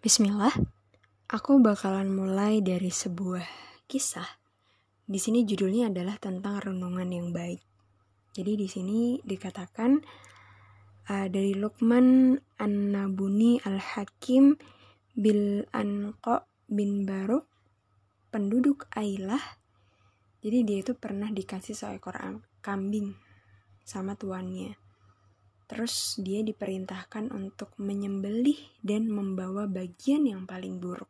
Bismillah, aku bakalan mulai dari sebuah kisah. Di sini judulnya adalah tentang renungan yang baik. Jadi di sini dikatakan uh, dari Luqman An-Nabuni Al-Hakim bil Anqa bin Baruk penduduk Ailah. Jadi dia itu pernah dikasih seekor kambing sama tuannya. Terus dia diperintahkan untuk menyembelih dan membawa bagian yang paling buruk.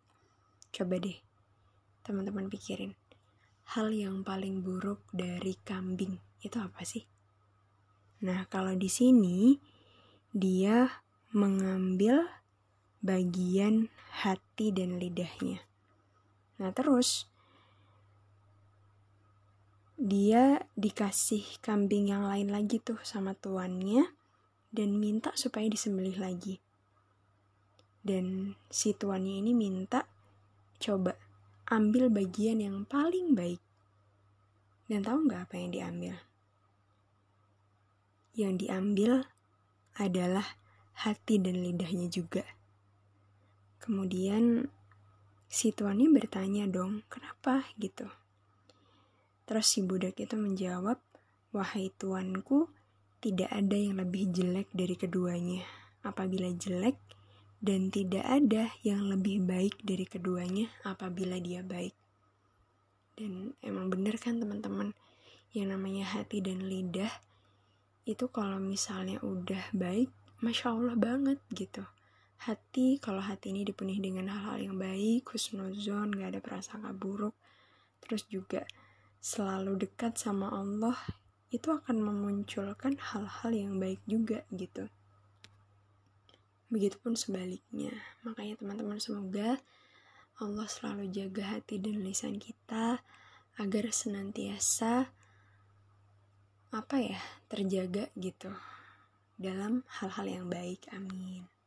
Coba deh, teman-teman pikirin. Hal yang paling buruk dari kambing itu apa sih? Nah, kalau di sini dia mengambil bagian hati dan lidahnya. Nah, terus dia dikasih kambing yang lain lagi tuh sama tuannya dan minta supaya disembelih lagi. Dan si tuannya ini minta coba ambil bagian yang paling baik. Dan tahu nggak apa yang diambil? Yang diambil adalah hati dan lidahnya juga. Kemudian si tuannya bertanya dong, kenapa gitu? Terus si budak itu menjawab, wahai tuanku, tidak ada yang lebih jelek dari keduanya. Apabila jelek, dan tidak ada yang lebih baik dari keduanya apabila dia baik. Dan emang bener kan teman-teman, yang namanya hati dan lidah itu kalau misalnya udah baik, masya Allah banget gitu. Hati, kalau hati ini dipenuhi dengan hal-hal yang baik, husnuzon, gak ada perasaan buruk, terus juga selalu dekat sama Allah, itu akan memunculkan hal-hal yang baik juga gitu. Begitupun sebaliknya. Makanya teman-teman semoga Allah selalu jaga hati dan lisan kita agar senantiasa apa ya terjaga gitu dalam hal-hal yang baik. Amin.